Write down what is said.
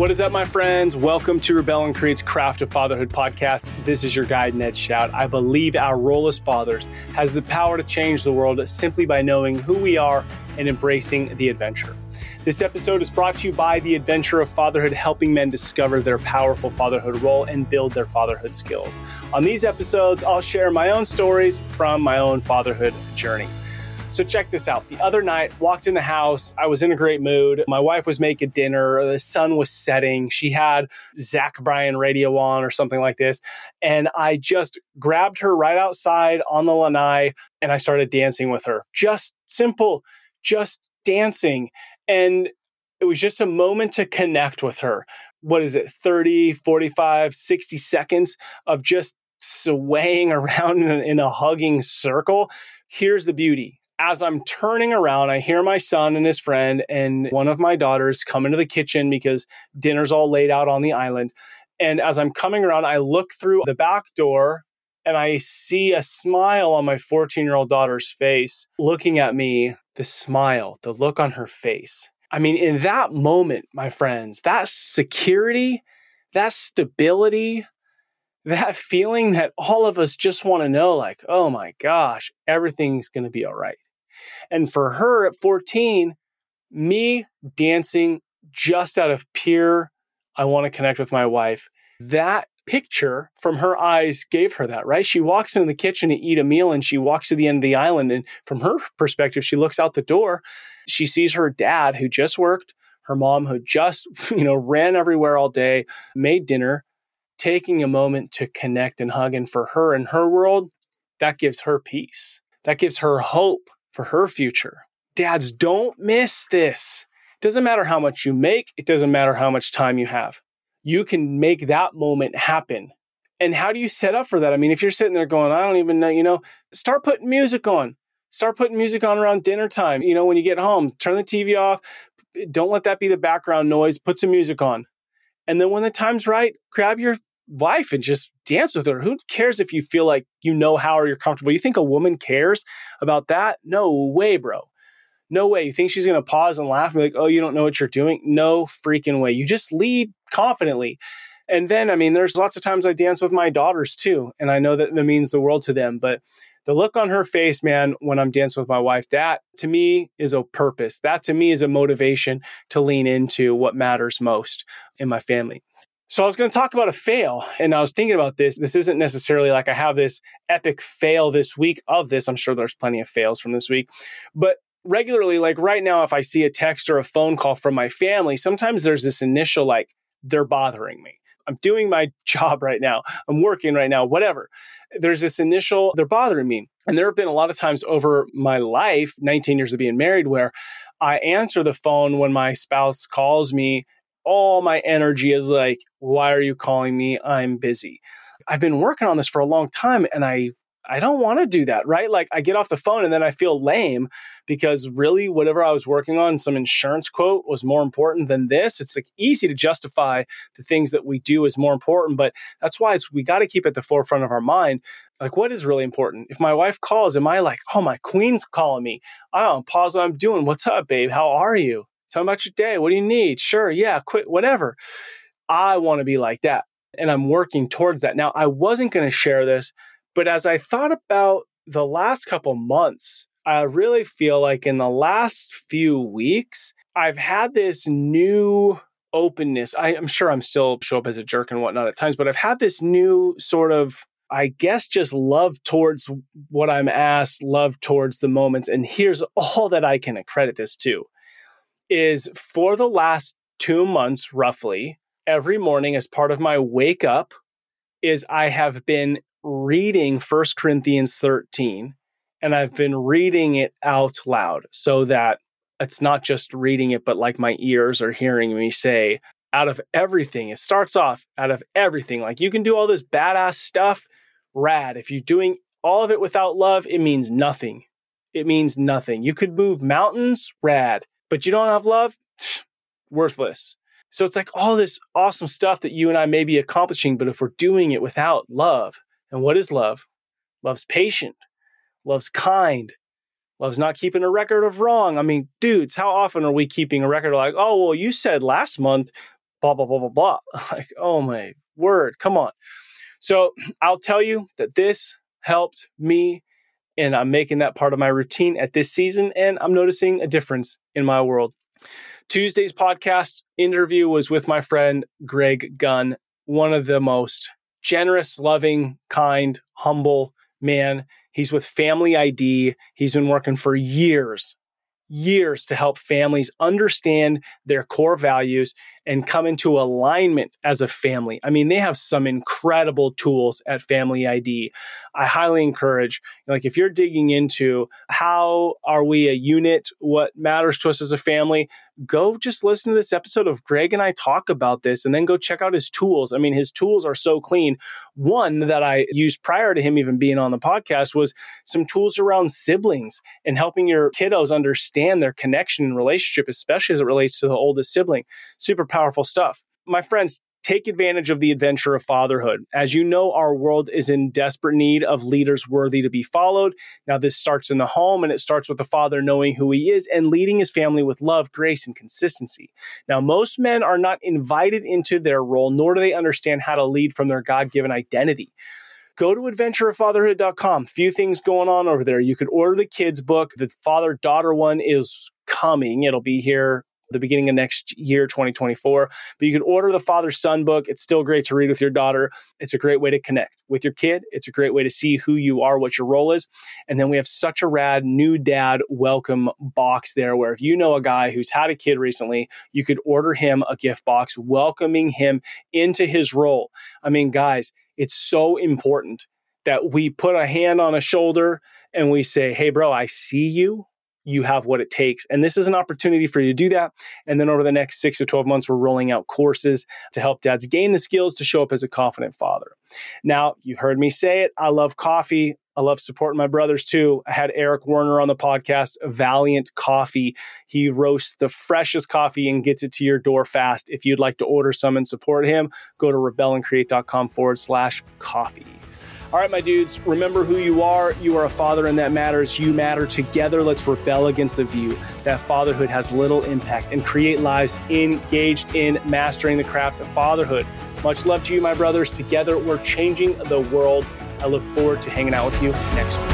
What is up, my friends? Welcome to Rebel and Create's Craft of Fatherhood podcast. This is your guide, Ned Shout. I believe our role as fathers has the power to change the world simply by knowing who we are and embracing the adventure. This episode is brought to you by the Adventure of Fatherhood, helping men discover their powerful fatherhood role and build their fatherhood skills. On these episodes, I'll share my own stories from my own fatherhood journey. So check this out. The other night, walked in the house. I was in a great mood. My wife was making dinner. The sun was setting. She had Zach Bryan radio on or something like this. And I just grabbed her right outside on the lanai and I started dancing with her. Just simple, just dancing. And it was just a moment to connect with her. What is it, 30, 45, 60 seconds of just swaying around in a, in a hugging circle? Here's the beauty as I'm turning around, I hear my son and his friend and one of my daughters come into the kitchen because dinner's all laid out on the island. And as I'm coming around, I look through the back door and I see a smile on my 14 year old daughter's face looking at me. The smile, the look on her face. I mean, in that moment, my friends, that security, that stability, that feeling that all of us just want to know, like, oh my gosh, everything's going to be all right. And for her at 14, me dancing just out of pure, I want to connect with my wife, that picture from her eyes gave her that, right? She walks into the kitchen to eat a meal and she walks to the end of the island. And from her perspective, she looks out the door. She sees her dad who just worked, her mom who just, you know, ran everywhere all day, made dinner, taking a moment to connect and hug. And for her in her world, that gives her peace. That gives her hope for her future. Dads, don't miss this. It doesn't matter how much you make, it doesn't matter how much time you have. You can make that moment happen. And how do you set up for that? I mean, if you're sitting there going, I don't even know, you know, start putting music on. Start putting music on around dinner time. You know, when you get home, turn the TV off. Don't let that be the background noise. Put some music on. And then when the time's right, grab your wife and just dance with her. Who cares if you feel like you know how or you're comfortable? You think a woman cares about that? No way, bro. No way. You think she's going to pause and laugh and be like, oh, you don't know what you're doing? No freaking way. You just lead confidently. And then, I mean, there's lots of times I dance with my daughters too. And I know that that means the world to them. But the look on her face, man, when I'm dancing with my wife, that to me is a purpose. That to me is a motivation to lean into what matters most in my family. So I was going to talk about a fail, and I was thinking about this. This isn't necessarily like I have this epic fail this week of this. I'm sure there's plenty of fails from this week, but regularly, like right now, if I see a text or a phone call from my family, sometimes there's this initial like they're bothering me. I'm doing my job right now. I'm working right now, whatever. There's this initial, they're bothering me. And there have been a lot of times over my life, 19 years of being married, where I answer the phone when my spouse calls me all my energy is like, why are you calling me? I'm busy. I've been working on this for a long time and I I don't want to do that, right? Like I get off the phone and then I feel lame because really whatever I was working on, some insurance quote was more important than this. It's like easy to justify the things that we do is more important, but that's why it's we got to keep at the forefront of our mind. Like what is really important? If my wife calls, am I like, oh my queen's calling me? Oh, I don't pause what I'm doing. What's up, babe? How are you? Tell me about your day. What do you need? Sure. Yeah. Quit. Whatever. I want to be like that. And I'm working towards that. Now, I wasn't going to share this, but as I thought about the last couple months, I really feel like in the last few weeks, I've had this new openness. I, am sure I'm still show up as a jerk and whatnot at times, but I've had this new sort of, I guess, just love towards what I'm asked, love towards the moments. And here's all that I can accredit this to is for the last two months, roughly, every morning as part of my wake up, is I have been reading First Corinthians 13 and I've been reading it out loud so that it's not just reading it, but like my ears are hearing me say, out of everything, it starts off out of everything. Like you can do all this badass stuff, rad. If you're doing all of it without love, it means nothing. It means nothing. You could move mountains, rad but you don't have love, worthless. So it's like all this awesome stuff that you and I may be accomplishing, but if we're doing it without love, and what is love? Love's patient, love's kind, love's not keeping a record of wrong. I mean, dudes, how often are we keeping a record of like, oh, well, you said last month blah, blah, blah, blah, blah. Like, oh my word, come on. So I'll tell you that this helped me and I'm making that part of my routine at this season and I'm noticing a difference in my world. Tuesday's podcast interview was with my friend Greg Gunn, one of the most generous, loving, kind, humble man. He's with Family ID. He's been working for years years to help families understand their core values and come into alignment as a family. I mean, they have some incredible tools at Family ID. I highly encourage, like, if you're digging into how are we a unit, what matters to us as a family, go just listen to this episode of Greg and I talk about this and then go check out his tools. I mean, his tools are so clean. One that I used prior to him even being on the podcast was some tools around siblings and helping your kiddos understand their connection and relationship, especially as it relates to the oldest sibling. Super powerful stuff. My friends, take advantage of the adventure of fatherhood. As you know, our world is in desperate need of leaders worthy to be followed. Now, this starts in the home and it starts with the father knowing who he is and leading his family with love, grace, and consistency. Now, most men are not invited into their role, nor do they understand how to lead from their God given identity go to adventureoffatherhood.com. Few things going on over there. You could order the kids book. The father daughter one is coming. It'll be here the beginning of next year, 2024. But you can order the father son book. It's still great to read with your daughter. It's a great way to connect with your kid. It's a great way to see who you are, what your role is. And then we have such a rad new dad welcome box there where if you know a guy who's had a kid recently, you could order him a gift box welcoming him into his role. I mean, guys, it's so important that we put a hand on a shoulder and we say, Hey, bro, I see you you have what it takes. And this is an opportunity for you to do that. And then over the next six to 12 months, we're rolling out courses to help dads gain the skills to show up as a confident father. Now, you've heard me say it. I love coffee. I love supporting my brothers too. I had Eric Werner on the podcast, Valiant Coffee. He roasts the freshest coffee and gets it to your door fast. If you'd like to order some and support him, go to rebelandcreate.com forward slash coffee. All right, my dudes, remember who you are. You are a father, and that matters. You matter. Together, let's rebel against the view that fatherhood has little impact and create lives engaged in mastering the craft of fatherhood. Much love to you, my brothers. Together, we're changing the world. I look forward to hanging out with you next week.